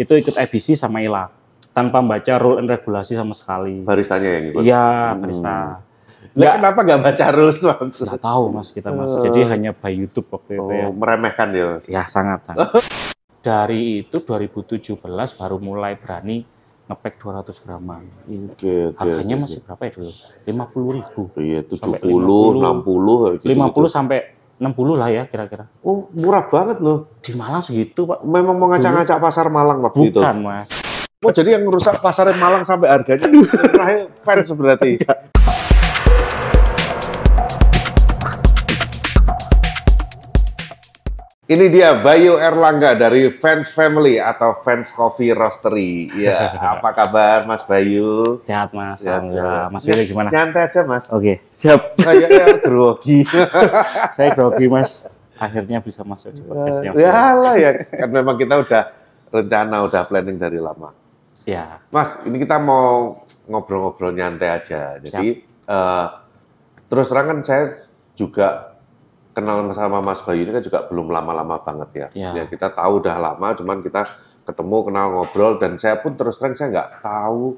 itu ikut IBC sama ILA tanpa baca rule and regulasi sama sekali. Baristanya yang ikut. Iya, Hmm. barista. Lah, Nggak, kenapa nggak baca rules mas? nggak tahu mas kita mas. Eh. Jadi hanya by YouTube waktu itu ya. Oh, meremehkan ya. Mas? Ya sangat. sangat. Dari itu 2017 baru mulai berani ngepack 200 graman. Oke, oke. Harganya oke. masih berapa ya dulu? 50 ribu. Iya, sampai 70, 60, kayak gitu. 50 sampai 60 lah ya kira-kira. Oh, murah banget loh. Di Malang segitu pak. Memang mau ngacak-ngacak pasar Malang waktu itu. Bukan mas. Oh, jadi yang rusak pasar Malang sampai harganya terakhir fans berarti. Ini dia Bayu Erlangga dari Fans Family atau Fans Coffee Roastery. Ya, apa kabar Mas Bayu? Sehat mas. Sehat, sehat. Mas Willy gimana? Nyantai aja Mas. Oke siap. Kayaknya grogi. Saya grogi mas. Akhirnya bisa masuk di podcast yang ya lah ya, kan memang kita udah rencana, udah planning dari lama. Ya. Mas, ini kita mau ngobrol-ngobrol nyantai aja. Jadi eh, terus terang kan saya juga kenal sama Mas Bayu ini kan juga belum lama-lama banget ya. Ya. Ya, kita tahu udah lama, cuman kita ketemu kenal ngobrol dan saya pun terus terang saya nggak tahu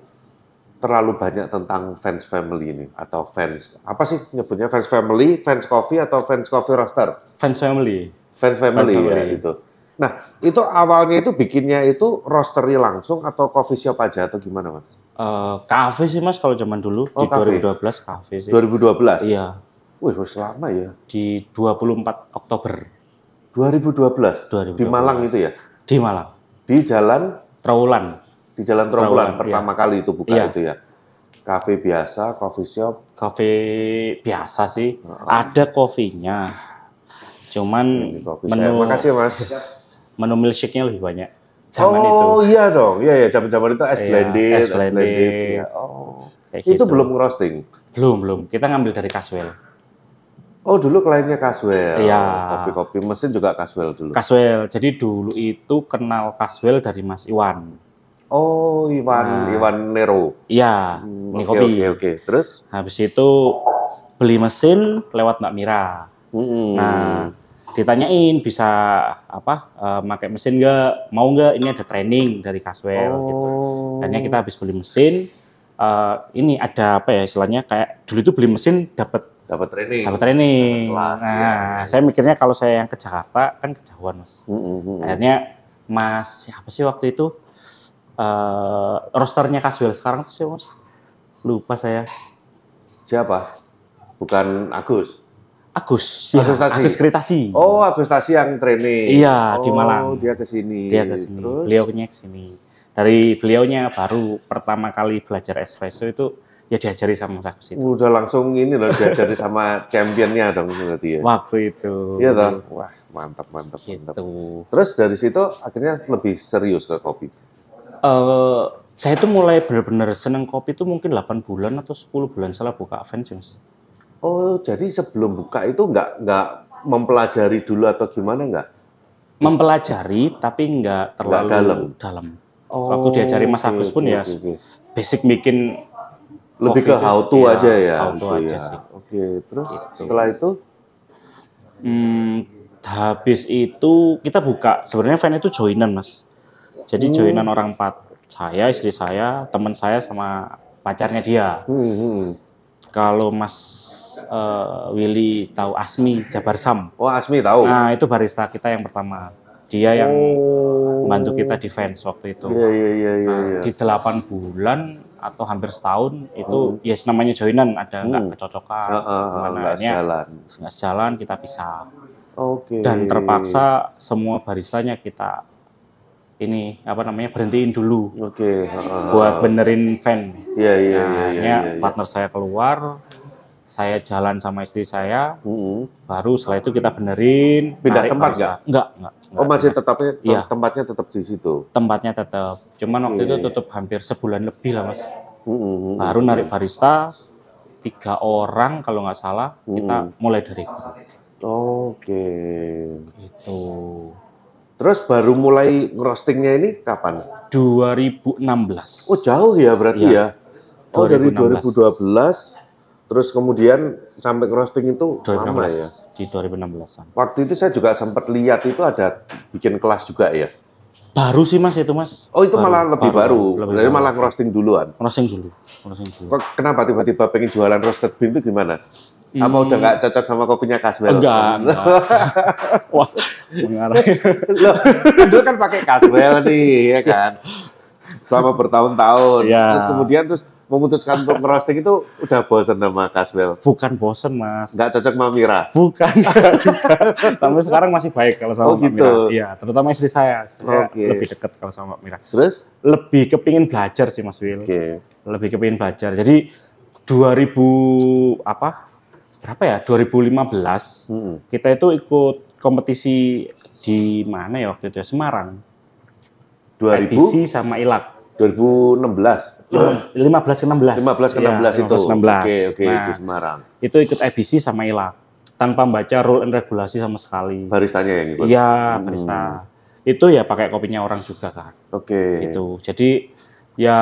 terlalu banyak tentang fans family ini atau fans apa sih nyebutnya fans family, fans coffee atau fans coffee roaster? Fans family. Fans family, Fans ya family. gitu. Nah, itu awalnya itu bikinnya itu roastery langsung atau coffee shop aja atau gimana, Mas? Eh, kafe sih mas kalau zaman dulu Oh, di kafe. 2012 kafe sih. 2012. Iya. Wih, wis lama ya. Di 24 Oktober 2012. 2012. Di Malang itu ya. di Malang. Di Jalan Trawulan. di Jalan Trawulan pertama kali itu buka Iya. itu ya. Kafe biasa, coffee shop. Kafe biasa sih. Ada kopinya. Cuman kopi saya. menu Makasih, Mas. menu milkshake-nya lebih banyak. Zaman itu. oh iya dong, iya ya zaman-zaman itu es Iya, blended, es blended. Ya, Oh, Kayak itu gitu. belum roasting. Belum, belum. Kita ngambil dari Caswell. Oh dulu kliennya Caswell. Iya. Kopi-kopi mesin juga Caswell dulu. Caswell. Jadi dulu itu kenal Caswell dari Mas Iwan. Oh, Iwan Nah. Iwan Nero. Iya, Hmm, ini Oke, kopi. oke, oke. Terus? Habis itu beli mesin lewat Mbak Mira. Mm-mm. Nah, ditanyain bisa apa eh, pakai mesin nggak? Mau nggak? Ini ada training dari Caswell gitu. oh. Akhirnya kita habis beli mesin. eh, ini ada apa ya istilahnya kayak dulu itu beli mesin dapat dapat training. dapat training. Kelas, nah, ya. saya mikirnya kalau saya yang ke Jakarta kan kejauhan mas. Mm-mm. Akhirnya Mas siapa sih waktu itu eh rosternya Caswell sekarang tuh siapa mas? Lupa saya. Siapa? Bukan Agus. Agus, ya, Agus Tasi. Agus Kritasi. Oh, Agustasi yang training. Iya, di Oh, Malang. dia ke sini. dia ke sini. Terus? Beliaunya ke sini. Dari beliaunya baru pertama kali belajar espresso itu ya diajari sama Mas Agus itu. Udah langsung ini loh diajari sama championnya dong berarti ya. Waktu itu. Iya toh? Wah, mantap mantap Gitu. mantap. Terus dari situ akhirnya lebih serius ke kopi. Eh, saya tuh mulai benar-benar seneng kopi itu mungkin 8 bulan atau 10 bulan setelah buka Avens, Mas. Oh, jadi sebelum buka itu nggak nggak mempelajari dulu atau gimana nggak? Mempelajari tapi nggak terlalu dalam. dalam. Oh, Waktu diajari Mas Agus pun oke, ya oke. basic bikin lebih ke itu, how to ya, aja ya. How to gitu aja ya. sih. Oke, terus setelah itu Hmm, habis itu kita buka. Sebenarnya fan itu joinan, Mas. Jadi Hmm. joinan orang empat. Saya, istri saya, teman saya sama pacarnya dia. hmm, hmm. Kalau Mas eh, Willy tahu Asmi Jabar Sam. Oh, Asmi tahu. Nah, itu barista kita yang pertama. Dia yang oh. Membantu kita di fans waktu itu. Iya, iya, iya, iya. Nah, iya. di 8 bulan atau hampir setahun itu ya namanya joinan ada nggak Hmm. kecocokan ah, ah, gimana. nggak Akhirnya jalan. nggak sejalan kita pisah Oke. dan terpaksa semua baristanya kita ini apa namanya berhentiin dulu Oke. ah, ah, buat benerin fan. Iya, iya, Nah, iya, iya, akhirnya iya, iya. partner saya keluar, saya jalan sama istri saya, Mm-mm. baru setelah itu kita benerin. Pindah tempat nggak? Enggak, enggak. Oh, masih tetapnya Iya. tempatnya tetap di situ. tempatnya tetap. Cuman waktu Iya, itu iya. tutup hampir sebulan lebih lah mas. Mm-mm. Baru narik barista tiga orang kalau nggak salah kita mulai dari Oke. itu Terus baru mulai roastingnya ini kapan? 2016. Oh jauh ya berarti Iya. ya. Oh dari 2016. 2012. Terus kemudian sampai roasting itu 2016 lama ya. di 2016an. Waktu itu saya juga sempat lihat itu ada bikin kelas juga ya. Baru sih mas itu mas. Oh itu malah lebih baru, lebih jadi baru. malah roasting duluan. Roasting dulu, roasting dulu. Kok kenapa tiba-tiba pengen jualan roasted bean itu gimana? Apa udah nggak cocok sama kopinya Caswell? Hmm. Enggak, enggak. Wah, mengarah. Loh, dulu kan pakai Caswell nih, ya kan? Selama bertahun-tahun. Iya. Terus kemudian terus memutuskan untuk ngerosting itu udah bosen sama Caswell. Bukan bosen mas. Nggak cocok sama Mira. Bukan juga. Sampai sekarang masih baik kalau sama Oh, Mbak gitu. Mira. Iya, terutama istri saya. Istri Oke. lebih dekat kalau sama Mbak Mira. Terus? Lebih kepingin belajar sih Mas Will. Oke. Lebih kepingin belajar. Jadi 2000 apa? Berapa ya? 2015 Mm-mm. kita itu ikut kompetisi di mana ya waktu itu ya? Semarang. 2000, IBC sama ILAK. 2016. 15 ke 16. 15 ke 16 Iya, itu. 15 ke 16. Oke, oke, Nah, di Semarang. itu ikut IBC sama ILAK tanpa baca rule and regulasi sama sekali. Baristanya yang ikut. Iya, Hmm. barista. Itu ya pakai kopinya orang juga kan. Oke. Gitu. Jadi ya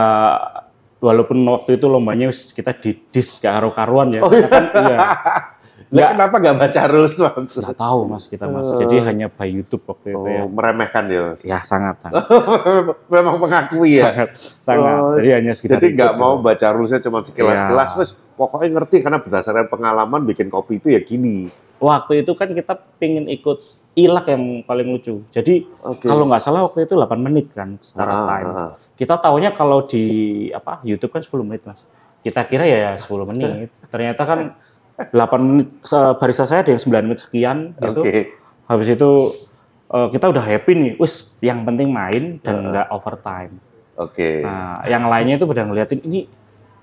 walaupun waktu itu lombanya kita didis gak karu-karuan ya. Oh, karena kan, iya. Lah kenapa nggak baca rules, Mas? Nggak tahu Mas kita Mas. Jadi hanya by YouTube waktu itu ya. Oh, meremehkan ya. Ya sangat sangat. Memang mengakui ya. sangat sangat. Oh, Jadi hanya sekitar Jadi nggak mau baca rulesnya cuma sekilas-sekilas, terus pokoknya ngerti karena berdasarkan pengalaman bikin kopi itu ya gini. Waktu itu kan kita pengen ikut ilak yang paling lucu. Jadi Oke. kalau nggak salah waktu itu 8 menit kan secara Ah, time. ah, ah. Kita taunya kalau di apa YouTube kan 10 menit mas. Kita kira ya 10 menit. Ternyata kan 8 menit. Barista saya ada yang 9 menit sekian gitu. Oke. Habis itu eh, kita udah happy nih. Wis yang penting main dan nggak overtime. Oke. Nah yang lainnya itu pada ngeliatin ini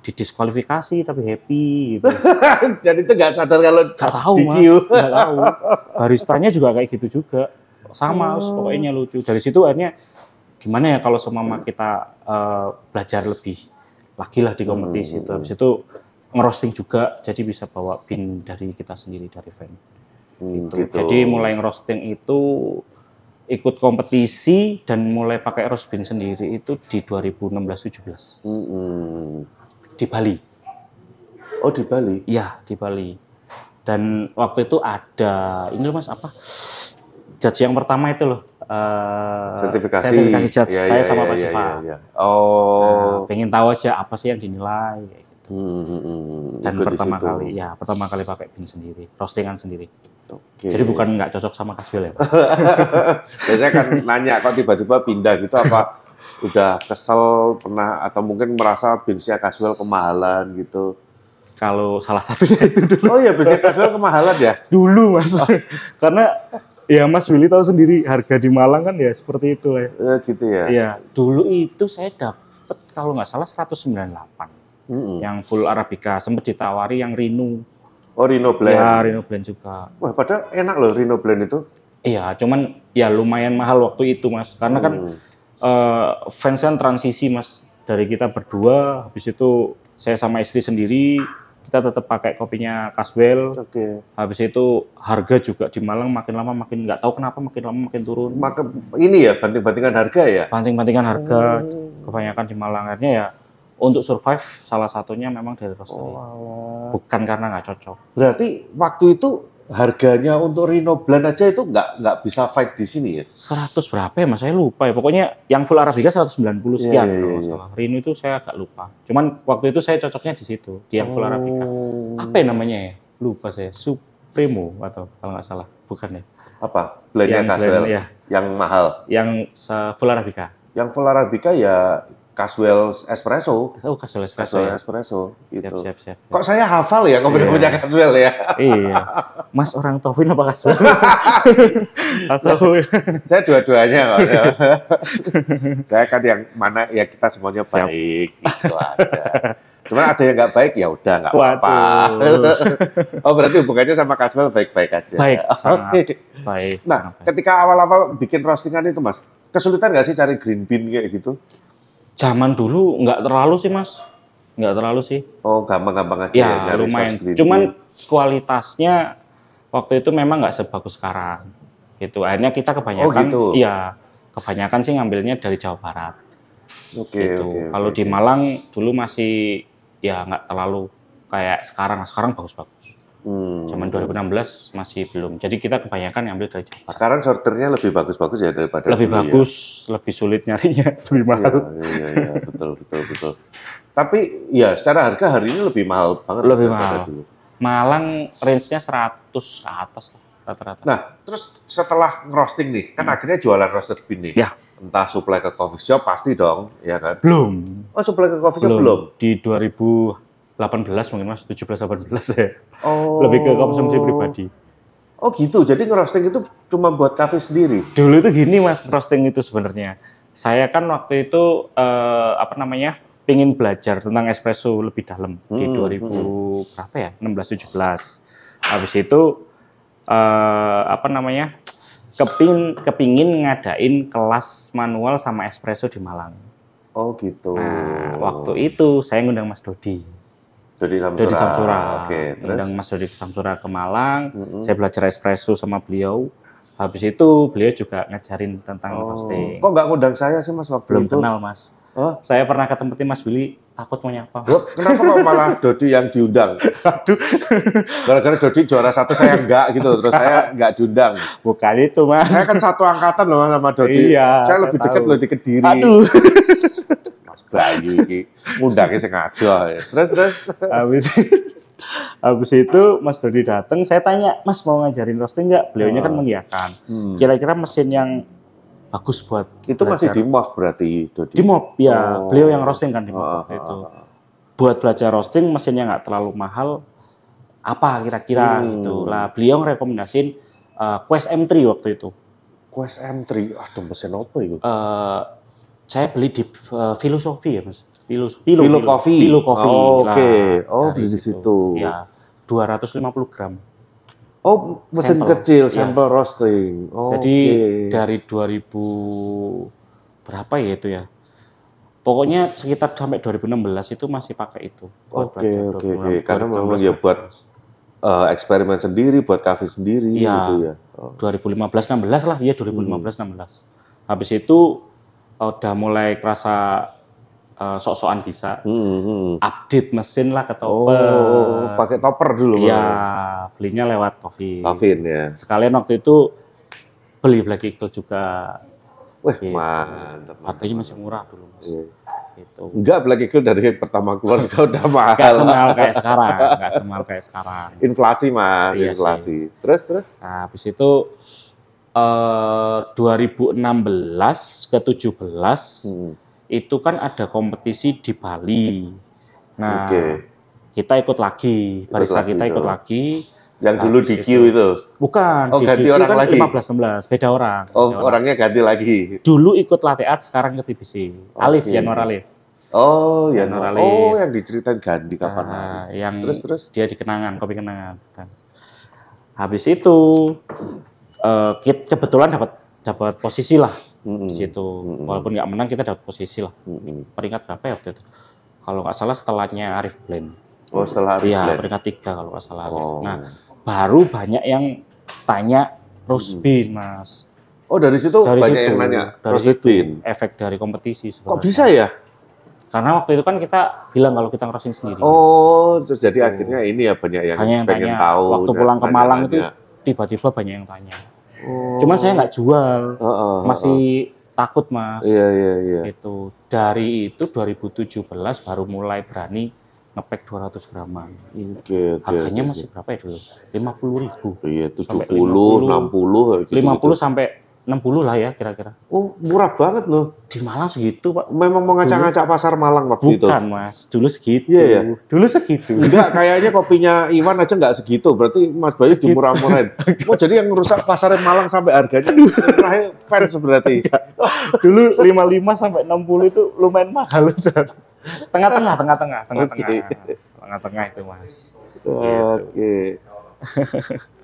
didiskualifikasi tapi happy gitu. Jadi itu nggak sadar kalau Gak tahu mas, tahu. Baristanya juga kayak gitu juga, sama, Oh. pokoknya lucu. Dari situ akhirnya gimana ya kalau semama kita eh, belajar lebih lagi lah di kompetisi Hmm. itu. Habis itu ngerosting juga, jadi bisa bawa bin dari kita sendiri dari fan. Hmm, Gitu. gitu. Jadi mulai ngerosting itu ikut kompetisi dan mulai pakai roast bin sendiri itu di 2016-17 Mm-mm. di Bali. Oh di Bali. Iya, di Bali. Dan waktu itu ada ini loh Mas apa? Judge yang pertama itu loh. eh, Sertifikasi. sertifikasi judge Ya, saya ya, sama ya, Pak ya, Siva. ya, ya. Oh. Nah, pengen tahu aja apa sih yang dinilai. Hmm, hmm, hmm. Dan Ikut di pertama situ. kali ya, pertama kali pakai bin sendiri, roastingan sendiri. Oke. Jadi bukan nggak cocok sama Caswell ya, Mas. Biasanya kan nanya kok tiba-tiba pindah gitu apa udah kesel pernah atau mungkin merasa binsnya casual kemahalan gitu. Kalau salah satunya itu dulu. Oh iya binsnya casual kemahalan ya? Dulu Mas. Karena ya Mas Willy tahu sendiri harga di Malang kan ya seperti itu ya. Ya gitu ya. Iya, dulu itu saya dapat kalau nggak salah 198 Mm-mm. yang full Arabica sempat ditawari yang Rino Oh Rino Blend. ya Rino Blend juga Wah padahal enak loh Rino Blend itu. iya cuman ya lumayan mahal waktu itu mas karena kan Hmm. eh, fans kan transisi mas dari kita berdua habis itu saya sama istri sendiri kita tetap pakai kopinya Caswell Oke. habis itu harga juga di Malang makin lama makin nggak tahu kenapa makin lama makin turun Maka ini ya banting-bantingan harga ya. banting-bantingan harga Hmm. kebanyakan di Malang akhirnya ya untuk survive salah satunya memang dari roastery Oh, bukan karena nggak cocok. Berarti waktu itu harganya untuk Rino Blend aja itu nggak nggak bisa fight di sini ya? 100 berapa ya mas? Saya lupa ya. Pokoknya yang full Arabica 190 sekian Iya, iya, kalau iya. salah. Rino itu saya agak lupa. Cuman waktu itu saya cocoknya di situ di yang full Arabica. Oh. apa ya namanya ya? Lupa saya. Supremo atau kalau nggak salah. Bukan ya? Apa? Blendnya Yang blend, ya. yang mahal. yang full Arabica. Yang full Arabica ya Caswell Espresso. oh Caswell Espresso Caswell ya Espresso. siap Gitu. siap siap Kok saya hafal ya kopi punya Caswell ya? iya mas orang Tovin apa Caswell atau saya dua-duanya kok. saya kan yang mana ya kita semuanya Siap. baik gitu aja. Cuman ada yang nggak baik ya udah nggak apa-apa. Oh berarti hubungannya sama Caswell baik-baik aja. Baik, Oke. sangat baik Nah, sangat baik. ketika awal-awal bikin roastingan itu, Mas, kesulitan nggak sih cari green bean kayak gitu? Zaman dulu nggak terlalu sih mas. Nggak terlalu sih. Oh, gampang-gampang aja ya nyari lumayan. cuman kualitasnya waktu itu memang nggak sebagus sekarang. Gitu. Akhirnya kita kebanyakan gitu. iya kebanyakan sih ngambilnya dari Jawa Barat. Oke, gitu. oke, kalau di. Malang dulu masih ya nggak terlalu kayak sekarang. Sekarang bagus-bagus Hmm. Zaman 2016 masih belum. Jadi kita kebanyakan ngambil dari Jabar. Sekarang sorternya lebih bagus-bagus ya daripada Lebih dulu ya? bagus, lebih sulit nyarinya, lebih Iya, mahal. iya, iya, betul, betul, betul. Tapi ya secara harga hari ini lebih mahal banget Lebih mahal. dulu. Malang range-nya 100 ke atas rata-rata. Nah, terus setelah ngerosting nih, kan akhirnya jualan roasted bean nih. Hmm. Ya. Entah supply ke coffee shop pasti dong, ya kan? belum. Oh, supply ke coffee shop belum. belum? Di 2018 mungkin Mas, 17 18 ya. Oh. Lebih ke konsumsi pribadi. Oh gitu, jadi ngerosting itu cuma buat kafe sendiri? Dulu itu gini Mas, roasting itu sebenarnya. Saya kan waktu itu eh, apa namanya? pingin belajar tentang espresso lebih dalam di Hmm, 2000 berapa ya? 16 17. Habis itu eh, apa namanya? kepingin kepingin ngadain kelas manual sama espresso di Malang. Oh gitu. Nah, waktu itu saya ngundang Mas Dodi. Dodi Samsura. Dodi Samsura. Oke, terus? Ngundang Mas Dodi Samsura ke Malang. Mm-mm. Saya belajar espresso sama beliau. Habis itu beliau juga ngajarin tentang Oh. roasting. Kok nggak ngundang saya sih mas waktu Belum itu? kenal Mas. Oh, Saya pernah ketemu Mas Willy, takut mau nyapa. Loh, kenapa kok malah Dodi yang diundang? Aduh, Gara-gara Dodi juara satu saya enggak gitu, terus saya enggak diundang. bukan itu Mas. Saya kan satu angkatan loh Mas, sama Dodi. Iya, saya saya lebih dekat tahu. loh di Kediri. Aduh. Mas Bayu ini ngundangnya sing ya. Terus terus. Habis Habis itu Mas Dodi datang, saya tanya, Mas mau ngajarin roasting nggak? Beliaunya kan Oh. mengiyakan. Hmm. Kira-kira mesin yang bagus buat Itu masih belajar. di MOV berarti Dodi. di ya Oh. beliau yang roasting kan di Ah, waktu ah, itu ah. buat belajar roasting mesinnya nggak terlalu mahal apa kira-kira Hmm. gitu lah beliau rekomendasiin uh, Quest M3 waktu itu Quest M3, aduh mesin apa itu? Eh, saya beli di uh, filosofi ya mas Filo, Filo, Filo Coffee. Filo Coffee. Oh, oke. Oh, dari beli di situ. ya 250 gram Oh, mesin Sampel. kecil, Iya. sampel roasting. Oh, jadi oke. dari 2000 berapa ya itu ya pokoknya sekitar sampai 2016 itu masih pakai itu Oke, oke, 2016, oke. Karena memang 2016, ya buat eh, eksperimen sendiri, buat kafe sendiri Iya. gitu ya. Oh. 2015 16 lah, iya 2015 16. Habis itu uh, udah mulai kerasa uh, sok-sokan bisa Hmm, hmm. update mesin lah ke Oh, topper. pakai topper dulu. Iya, belinya lewat Coffee. Kafein ya. Sekalian waktu itu beli Black Eagle juga. Wah, Gitu. mantap. Harganya masih murah dulu, Mas. Iya. Gitu. Enggak, Black Eagle dari pertama keluar juga udah mahal. Gak semahal kayak sekarang, gak semahal kayak sekarang. Inflasi mas, Iya inflasi. Terus terus. Nah, habis itu eh 2016 ke 17 Hmm. itu kan ada kompetisi di Bali. Nah, Oke. kita ikut lagi, barista lagi kita tuh. ikut lagi. Yang dulu di Q itu. Bukan, Oh, di ganti GQ orang kan lagi? 15 16, beda orang. Oh, beda orang. orangnya ganti lagi. Dulu ikut latihan, sekarang ke TBC. Alif, Oke. Yanwar Alif. Oh, ya. Oh, Alif. yang diceritain Gandhi kapan Nah, lagi. yang Terus terus. dia di kenangan, kopi kenangan. Kan. Habis itu eh, kita kebetulan dapat dapat posisi lah Hmm, di situ. Walaupun nggak menang kita dapat posisi lah. hmm, hmm. Peringkat berapa ya waktu itu? Kalau nggak salah setelahnya Arif Blend. Oh, setelah Iya, Arif peringkat tiga kalau nggak salah. Arif. Oh. Nah, baru banyak yang tanya roast bean, mas. oh, dari situ Dari banyak situ, yang nanya. dari situ, efek dari kompetisi. Kok sebenarnya. bisa ya? Karena waktu itu kan kita bilang kalau kita ngerosting sendiri. Oh, terus jadi akhirnya ini ya banyak yang yang pengen tanya. tahu. waktu pulang ke Malang itu tiba-tiba banyak yang tanya. Oh. Cuman saya nggak jual, oh, oh, masih takut mas. Iya, iya, iya. Itu dari itu 2017 baru mulai berani ngepek 200 graman. Oke, oke. Harganya oke. masih berapa ya dulu? 50 ribu. Iya, sampai 70, 50, 60 kayak gitu. 50 sampai 60 lah ya kira-kira. Oh, murah banget loh. Di Malang segitu pak. Memang mau ngacak-ngacak pasar Malang waktu itu. Bukan mas, dulu segitu. Iya, iya. Dulu segitu. Enggak, kayaknya kopinya Iwan aja nggak segitu. Berarti Mas Bayu Segitu. dimurah-murahin. Oh, jadi yang rusak pasar Malang sampai harganya murahnya fans berarti. dulu 55 sampai 60 itu lumayan mahal. Tengah-tengah, tengah-tengah, tengah-tengah. Tengah-tengah itu mas. Oke.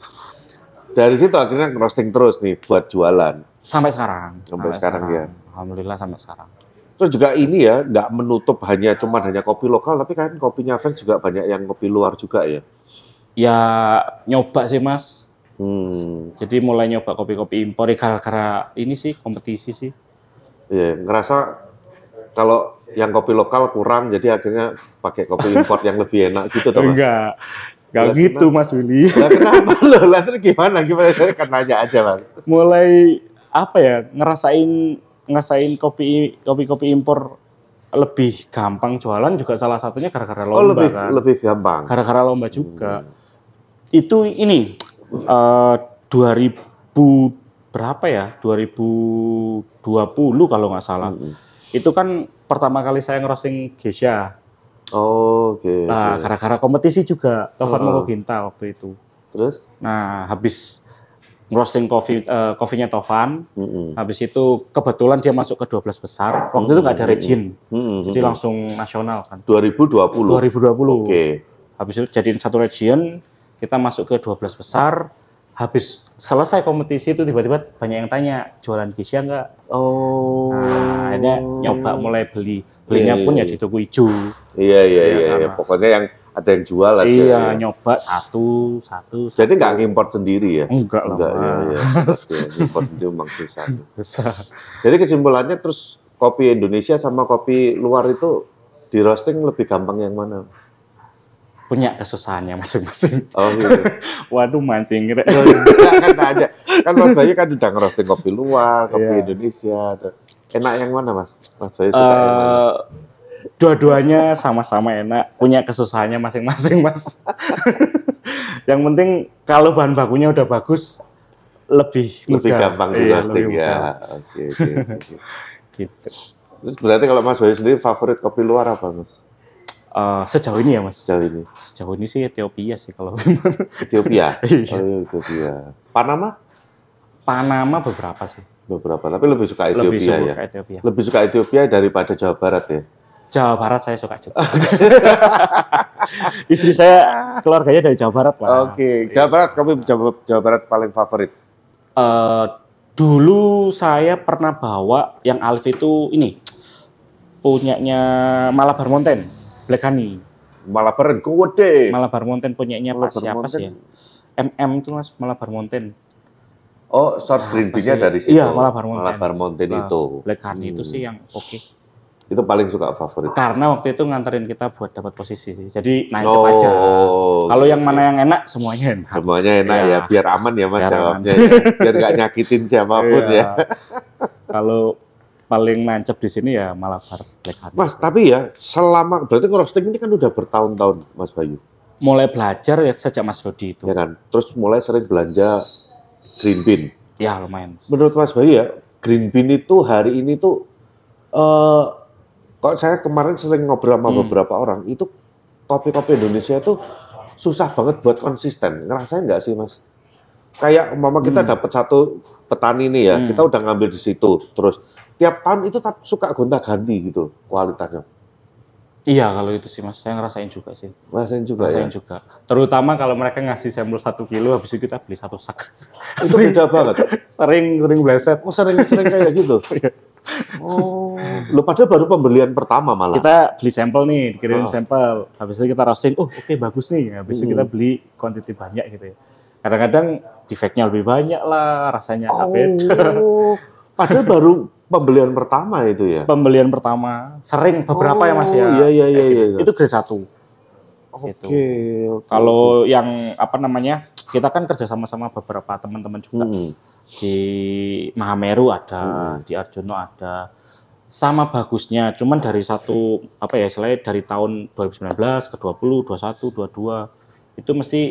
Dari situ akhirnya roasting terus nih buat jualan. Sampai sekarang. Sampai sekarang, ya. Alhamdulillah sampai sekarang. Terus juga ini ya, nggak menutup hanya cuma hanya kopi lokal, tapi kan kopinya fans juga banyak yang kopi luar juga ya. Ya nyoba sih mas. Hmm, Jadi mulai nyoba kopi-kopi impor ya gara-gara ini sih kompetisi sih. iya, ngerasa kalau yang kopi lokal kurang, jadi akhirnya pakai kopi import yang lebih enak gitu, toh, Mas? Enggak. Gak Lah, gitu Mas Willy. Lah kenapa lo? Lah terus gimana? Gimana? Saya kan nanya aja, Mas. Mulai apa ya ngerasain ngerasain kopi kopi kopi impor lebih gampang jualan juga salah satunya gara-gara lomba Oh, lebih kan. lebih gampang. Gara-gara lomba juga. Itu ini eh 2000 berapa ya? 2020 kalau nggak salah. Mm-mm. Itu kan pertama kali saya ngerosting Geisha. Oh, oke. Nah, oke. gara-gara kompetisi juga Tovan Oh. Mokoginta waktu itu. Terus? Nah, habis roasting kopi eh, kopinya Tovan, Mm-mm. habis itu kebetulan dia masuk ke 12 besar. Waktu itu nggak ada region, Mm-mm. jadi langsung nasional kan. 2020. 2020. Oke. Habis itu jadiin satu region, kita masuk ke 12 besar. Habis selesai kompetisi itu tiba-tiba banyak yang tanya jualan Geisha nggak? Oh. Nah, akhirnya nyoba mulai beli. Belinya Iya, pun iya, ya di toko hijau. Iya, iya, Iya, iya, kan, iya. Pokoknya yang ada yang jual aja. Iya, ya. nyoba satu, satu. Jadi nggak ngimport sendiri ya? Enggak lah, Enggak, ya, Mas. ya. Ngimport itu memang susah. Jadi kesimpulannya terus kopi Indonesia sama kopi luar itu di roasting lebih gampang yang mana? Punya kesusahannya masing-masing. Oh gitu. Waduh mancing. Enggak kan aja. Kan Mas Bayu kan udah ngerosting kopi luar, kopi Iya. Indonesia. Enak yang mana Mas? Mas Bayu suka yang mana? Eh, dua-duanya sama-sama enak, punya kesusahannya masing-masing, Mas. Yang penting kalau bahan bakunya udah bagus, lebih Lebih mudah. gampang Iya, roasting lebih ya. mudah. Oke, oke, oke. Gitu. Terus berarti kalau Mas Bayu sendiri favorit kopi luar apa Mas? Eh, sejauh ini ya, Mas. Sejauh ini? Sejauh ini sih Ethiopia sih kalau Ethiopia? Iya. Oh, Ethiopia. Panama? Panama beberapa sih. Beberapa, tapi lebih suka Lebih Ethiopia suka ya? Ethiopia. Lebih suka Ethiopia daripada Jawa Barat ya? Jawa Barat saya suka juga. Istri saya keluarganya dari Jawa Barat, Pak. Oke, Jawa Barat, kopi Jawa, Jawa Barat paling favorit? Eh, dulu saya pernah bawa yang Alf itu ini punyanya Malabar Mountain, Black Honey. Malabar gede. Malabar Mountain punyanya Malabar siapa sih ya? MM itu Mas Malabar Mountain. Oh, source green bean-nya dari situ. Iya, Malabar Mountain. Malabar Mountain Nah, itu. Black Honey itu Hmm. sih yang oke. Itu paling suka favorit. Karena waktu itu nganterin kita buat dapat posisi sih. Jadi nancep Oh, aja. Kalau yang mana yang enak semuanya enak. Semuanya enak Iya. ya, biar aman ya Mas Biar jawabnya. ya. Biar nggak nyakitin siapa pun Iya. ya. Kalau paling nancep di sini ya Malabar Black Honey. Mas, tapi ya selama berarti roasting ini kan udah bertahun-tahun Mas Bayu, mulai belajar ya sejak Mas Rodi itu. ya kan? Terus mulai sering belanja green bean. Ya lumayan. Menurut Mas Bayu ya, green bean itu hari ini tuh eh kok saya kemarin sering ngobrol sama Hmm. beberapa orang, itu kopi-kopi Indonesia itu susah banget buat konsisten. Ngerasain nggak sih Mas? Kayak mama kita Hmm. dapat satu petani nih ya, Hmm. kita udah ngambil di situ, terus tiap tahun itu tetap suka gonta-ganti gitu kualitasnya. Iya kalau itu sih Mas, saya ngerasain juga sih. Ngerasain juga Ngerasain ya. juga. Terutama kalau mereka ngasih sampel satu kilo, habis itu kita beli satu sak. Itu beda banget. sering sering bleset. Oh sering-sering kayak gitu. Iya. Oh, lo padahal baru pembelian pertama malah. Kita beli sampel nih, dikirimin Oh. sampel. Habis itu kita roasting, oh oke bagus nih. Habis itu kita beli quantity banyak gitu ya. Kadang-kadang defeknya lebih banyak lah, rasanya nggak beda. Oh, padahal baru pembelian pertama itu ya. Pembelian pertama, sering beberapa ya Mas ya. Oh, Iya iya iya iya. Itu grade 1. Oke. gitu. oke. Kalau yang apa namanya, kita kan kerja sama-sama beberapa teman-teman juga. Hmm. Di Mahameru ada, Hmm. di Arjuna ada. Sama bagusnya, cuman dari satu apa ya, selain dari tahun 2019 ke 20, 21, 22 itu mesti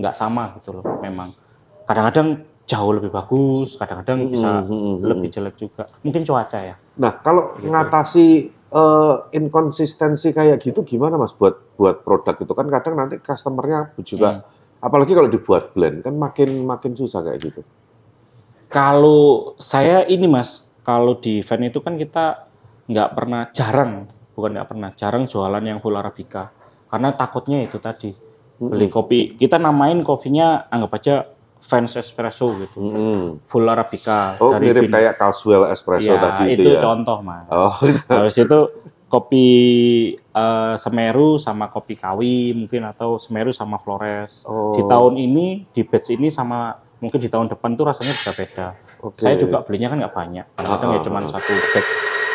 nggak sama gitu loh, memang. Kadang-kadang jauh lebih bagus, kadang-kadang bisa Hmm, hmm, hmm, lebih jelek juga. Mungkin cuaca ya. Nah, kalau Gitu. ngatasi eh, inkonsistensi kayak gitu gimana Mas buat buat produk itu kan kadang nanti customernya juga Hmm. apalagi kalau dibuat blend kan makin makin susah kayak gitu. Kalau saya ini mas, kalau di event itu kan kita nggak pernah jarang, bukan nggak pernah jarang jualan yang full arabica, karena takutnya itu tadi beli kopi. Kita namain kopinya anggap aja fans espresso gitu, Hmm. full arabica Oh, dari mirip bin. kayak Caswell espresso Iya, tadi itu itu ya. contoh mas. Oh, Habis itu kopi eh, Semeru sama kopi Kawi mungkin atau Semeru sama Flores. Oh. Di tahun ini di batch ini sama mungkin di tahun depan tuh rasanya bisa beda. Oke. Saya juga belinya kan nggak banyak. Kadang-kadang ya Ah, cuma ah, ah. satu bag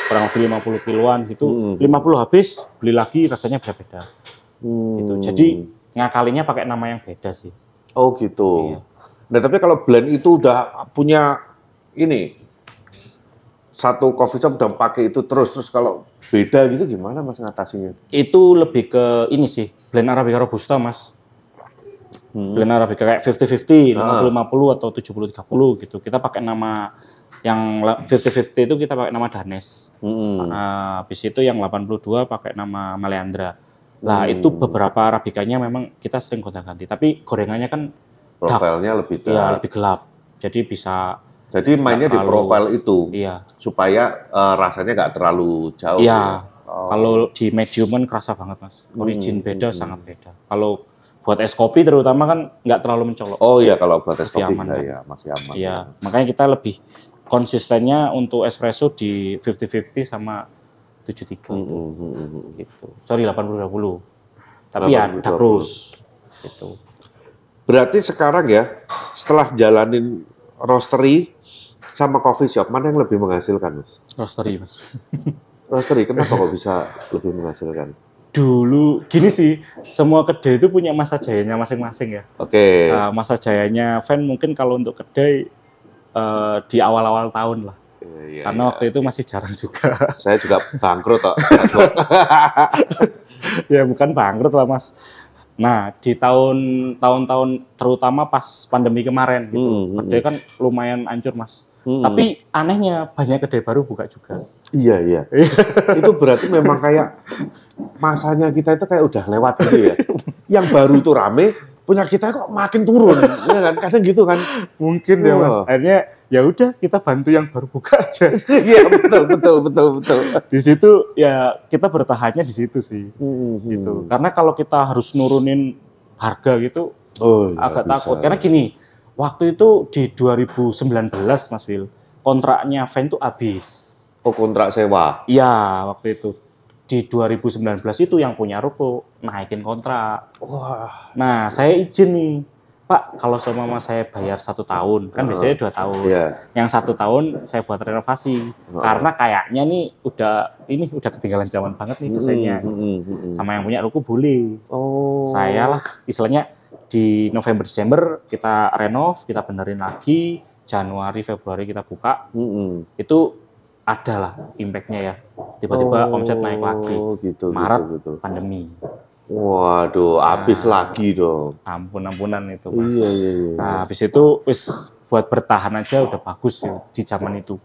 kurang lebih 50 kiloan gitu. Hmm. 50 habis, beli lagi rasanya bisa beda. Hmm. Gitu. Jadi ngakalinya pakai nama yang beda sih. Oh gitu. Iya. Nah tapi kalau blend itu udah punya ini satu coffee shop udah pakai itu terus terus kalau beda gitu gimana mas ngatasinya? Itu lebih ke ini sih, blend Arabica Robusta, Mas. Hmm. Blend Arabica kayak 50-50, Ah. 50-50 atau 70-30 gitu. Kita pakai nama yang la- 50-50 itu kita pakai nama Danes. Hmm. Nah, habis itu yang 82 pakai nama Maleandra. Lah, Hmm. itu beberapa arabikanya memang kita sering gonta-ganti. Tapi gorengannya kan Profilnya lebih ya dark. lebih gelap. Jadi bisa Jadi mainnya di profil itu iya. supaya eh, rasanya nggak terlalu jauh. Iya. ya. Oh. Kalau di medium kan kerasa banget, Mas. Hmm, Origin beda hmm, sangat beda. Kalau buat es kopi terutama kan nggak terlalu mencolok. Oh iya kalau buat es kopi aman, enggak kan? ya masih aman. Iya, makanya kita lebih konsistennya untuk espresso di 50-50 sama 73 Hmm, hmm, hmm, hmm. gitu. Sorry 80-20. Tapi ya 80-20. dark roast gitu. Berarti sekarang ya setelah jalanin roastery sama coffee shop mana yang lebih menghasilkan mas? Roastery, Mas. Roastery kenapa kok bisa lebih menghasilkan? Dulu gini sih, semua kedai itu punya masa jayanya masing-masing ya. Oke. Uh, masa jayanya fan mungkin kalau untuk kedai uh, di awal-awal tahun lah. Iya, Karena iya. waktu itu masih jarang juga. saya juga bangkrut kok. ya bukan bangkrut lah mas. Nah di tahun tahun-tahun terutama pas pandemi kemarin gitu, Hmm, hmm, kedai kan lumayan hancur mas. Hmm. Tapi anehnya banyak kedai baru buka juga. Iya iya. itu berarti memang kayak masanya kita itu kayak udah lewat gitu ya. Yang baru tuh rame, punya kita kok makin turun, ya kan? Kadang gitu kan. Mungkin ya mas. Wah. Akhirnya ya udah kita bantu yang baru buka aja. Iya betul betul betul betul. di situ ya kita bertahannya di situ sih. Hmm, Gitu. Karena kalau kita harus nurunin harga gitu Oh, iya, agak bisa. takut. Karena gini, waktu itu di 2019 Mas Wil, kontraknya Van tuh habis. Oh kontrak sewa. Iya, waktu itu. Di 2019 itu yang punya ruko naikin kontrak. Wah. Nah, saya izin nih, Pak, kalau sama saya bayar satu tahun, kan biasanya dua tahun. Iya. Yang satu tahun saya buat renovasi, Oh. karena kayaknya nih udah ini udah ketinggalan zaman banget nih desainnya. Hmm, hmm. Sama yang punya ruko boleh. Oh. Saya lah, istilahnya di November Desember kita renov, kita benerin lagi, Januari Februari kita buka, hmm. itu ada lah impact-nya ya. Tiba-tiba Oh, omset naik lagi. Gitu, Maret gitu, gitu. pandemi. Waduh, habis Nah. lagi dong. Ampun-ampunan itu, Mas. Iya, iya, iya. Nah, habis itu wis buat bertahan aja udah bagus ya di zaman itu.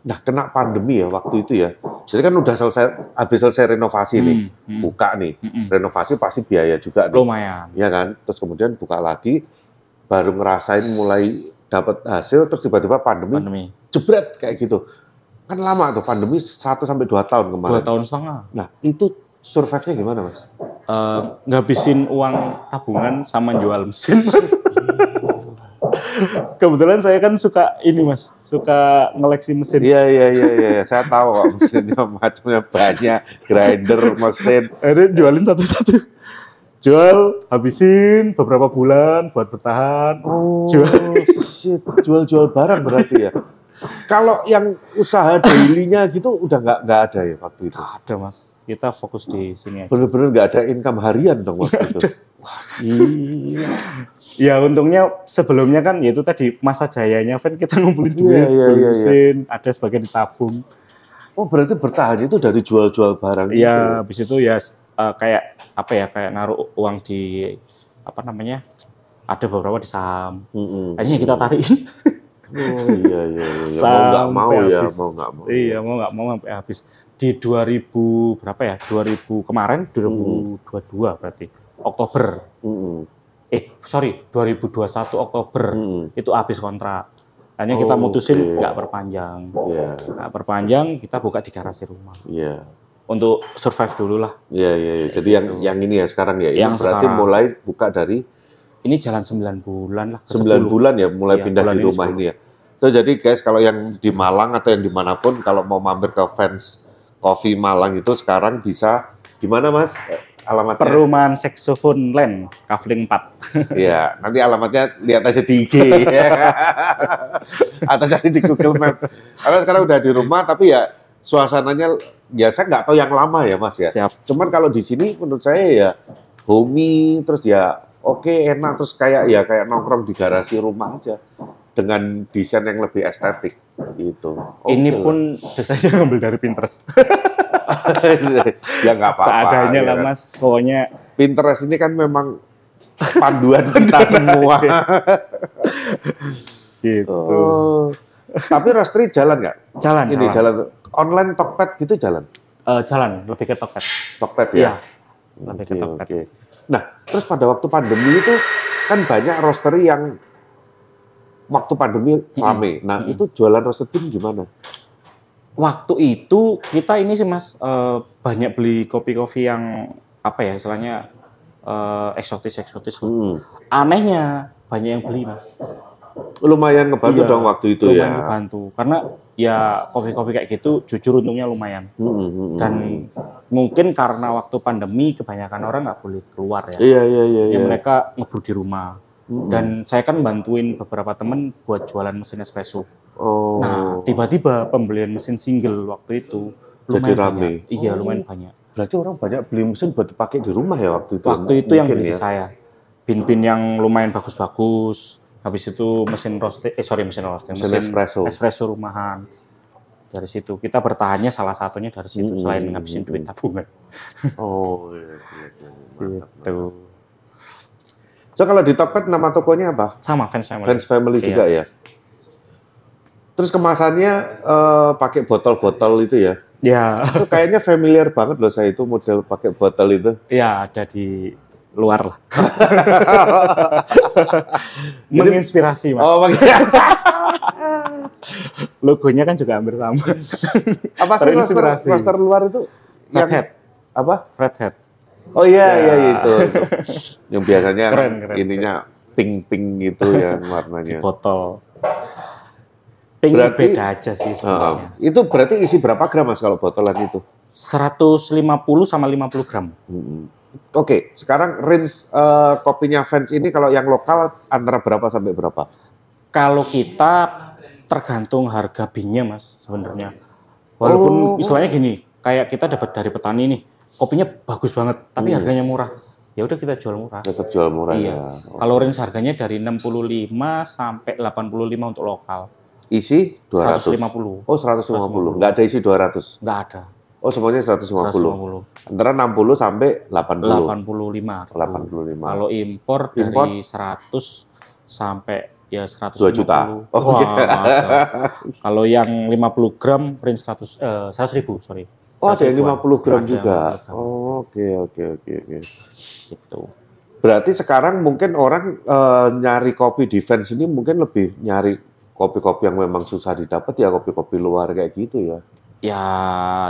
Nah, kena pandemi ya waktu itu ya. Jadi kan udah selesai, habis selesai renovasi nih, Hmm, hmm, buka nih. hmm, hmm. Renovasi pasti biaya juga nih, Lumayan. ya kan? Terus kemudian buka lagi, baru ngerasain mulai dapat hasil, terus tiba-tiba pandemi, Pandemi. jebret kayak gitu. Kan lama tuh pandemi 1 sampai 2 tahun kemarin. Dua tahun setengah. Nah, itu survive-nya gimana, Mas? Eh, ngabisin uang tabungan sama jual mesin, Mas. Kebetulan saya kan suka ini, Mas. Suka ngeleksi mesin. Iya, iya, iya, iya. Saya tahu kok mesinnya macamnya banyak, grinder, mesin. Akhirnya jualin satu-satu. Jual, habisin beberapa bulan buat bertahan. Oh, Jual. shit. Jual-jual barang berarti ya. Kalau yang usaha daily-nya gitu udah nggak nggak ada ya waktu itu. Nggak ada, Mas. Kita fokus di sini aja. Bener-bener nggak ada income harian dong waktu itu. Wah, gila. Ya untungnya sebelumnya kan ya itu tadi masa jayanya Van kita ngumpulin Iya, duit, iya, beli iya, iya. mesin, ada sebagian ditabung. Oh berarti bertahan itu dari jual-jual barang gitu. Ya habis itu ya eh, kayak apa ya kayak naruh uang di apa namanya ada beberapa di saham. Mm-mm. Akhirnya kita tarikin. Oh iya iya iya. Mau nggak mau ya, habis. mau nggak mau. Iya mau nggak mau sampai habis di 2000 berapa ya 2000 kemarin 2022 berarti Oktober Mm-mm. eh sorry 2021 Oktober Mm-mm. itu habis kontrak. Hanya kita Oh, mutusin nggak perpanjang. Iya Nggak perpanjang, kita buka di garasi rumah. iya. Untuk survive dulu lah. Iya iya. iya. Jadi yang yang ini ya sekarang ya. Ini Yang berarti sekarang. mulai buka dari Ini jalan 9 bulan lah. ke 9 10. bulan ya mulai Iya, pindah bulan di ini rumah 10. ini ya. So, jadi guys kalau yang di Malang atau yang di mana pun kalau mau mampir ke fans Coffee Malang itu sekarang bisa di mana Mas? Eh, Alamatnya? Perumahan Saxophone Land, Kavling 4. Iya, nanti alamatnya lihat aja di IG atau cari di Google Map. Karena sekarang udah di rumah tapi ya suasananya ya saya nggak tahu yang lama ya Mas ya. Siap. Cuman kalau di sini menurut saya ya homey, terus ya oke enak, terus kayak ya kayak nongkrong di garasi rumah aja dengan desain yang lebih estetik gitu. Oke Ini lah. pun desainnya ngambil dari Pinterest. ya nggak apa-apa. Seadanya ya lah kan. mas. Pokoknya Pinterest ini kan memang panduan kita semua. gitu. Oh. Tapi Rastri jalan nggak? Jalan. Ini jalan. jalan online Tokped gitu jalan. Eh, jalan. Lebih ke Tokped. Tokped Iya. ya. Lebih Oke, ke Tokped. oke. Nah, terus pada waktu pandemi itu kan banyak roastery yang waktu pandemi rame. Nah, itu jualan roaster bean gimana? Waktu itu kita ini sih mas eh, banyak beli kopi-kopi yang apa ya istilahnya eh, eksotis-eksotis. Hmm. Anehnya banyak yang beli mas. Lumayan ngebantu Iya, dong waktu itu lumayan ya. ngebantu. Karena ya kopi-kopi kayak gitu jujur untungnya lumayan. Hmm, hmm, hmm. Dan mungkin karena waktu pandemi kebanyakan orang nggak boleh keluar ya. Iya, iya, iya. Ya iya. mereka ngebur di rumah. Hmm. Dan saya kan bantuin beberapa temen buat jualan mesin espresso. Oh. Nah, tiba-tiba pembelian mesin single waktu itu Jadi lumayan rame. banyak. Iya, lumayan banyak. Berarti orang banyak beli mesin buat dipakai di rumah ya waktu itu. Waktu itu yang Mungkin beli ya. di saya. Bin-bin yang lumayan bagus-bagus. Habis itu mesin roasting, eh sorry mesin roasting, Mesin espresso. espresso rumahan. Dari situ kita bertahannya salah satunya dari situ Hmm, selain ngabisin duit tabungan. Oh, iya, iya, iya. Mantap. Gitu. So kalau di Tokped nama tokonya apa? Sama fans saya. Fans Family Iya. juga ya. Terus kemasannya eh, pakai botol-botol itu ya. Ya, Itu kayaknya familiar banget loh saya itu model pakai botol itu. ya ada di luar lah. Menginspirasi mas. Oh, Logonya kan juga hampir sama. apa sih Terinspirasi. roster luar itu? Yang Flathead, apa? Flathead. Oh iya Ya. iya itu. Yang biasanya Keren, keren. ininya pink-pink gitu yang warnanya. botol. Pink Berarti- beda aja sih Heeh. sebenarnya. itu berarti isi berapa gram Mas kalau botolan itu? 150 sama 50 gram. Hmm. Oke, sekarang range eh, kopinya fans ini kalau yang lokal antara berapa sampai berapa? Kalau kita tergantung harga binnya mas sebenarnya. Walaupun Oh. istilahnya gini, kayak kita dapat dari petani nih, kopinya bagus banget, tapi Hmm. harganya murah. Ya udah kita jual murah. Tetap jual murah Iya. ya. Kalau range harganya dari 65 sampai 85 untuk lokal. Isi 200. 150. Oh, 150. Nggak ada isi 200. Nggak ada. Oh, semuanya 150. 150. Antara 60 sampai 80. 85. 85. Kalau impor, Impor? dari 100 sampai ya 150. 2 juta. Oh, Wah, iya. ada. Kalau yang 50 gram range 100 eh 100 ribu, sorry. Oh, ada 100 yang ribuan. 50 gram Ada juga. 50 gram. Oke, oke, oke, oke. Gitu. Berarti sekarang mungkin orang eh, nyari kopi di fans ini mungkin lebih nyari kopi-kopi yang memang susah didapat ya kopi-kopi luar kayak gitu ya. Ya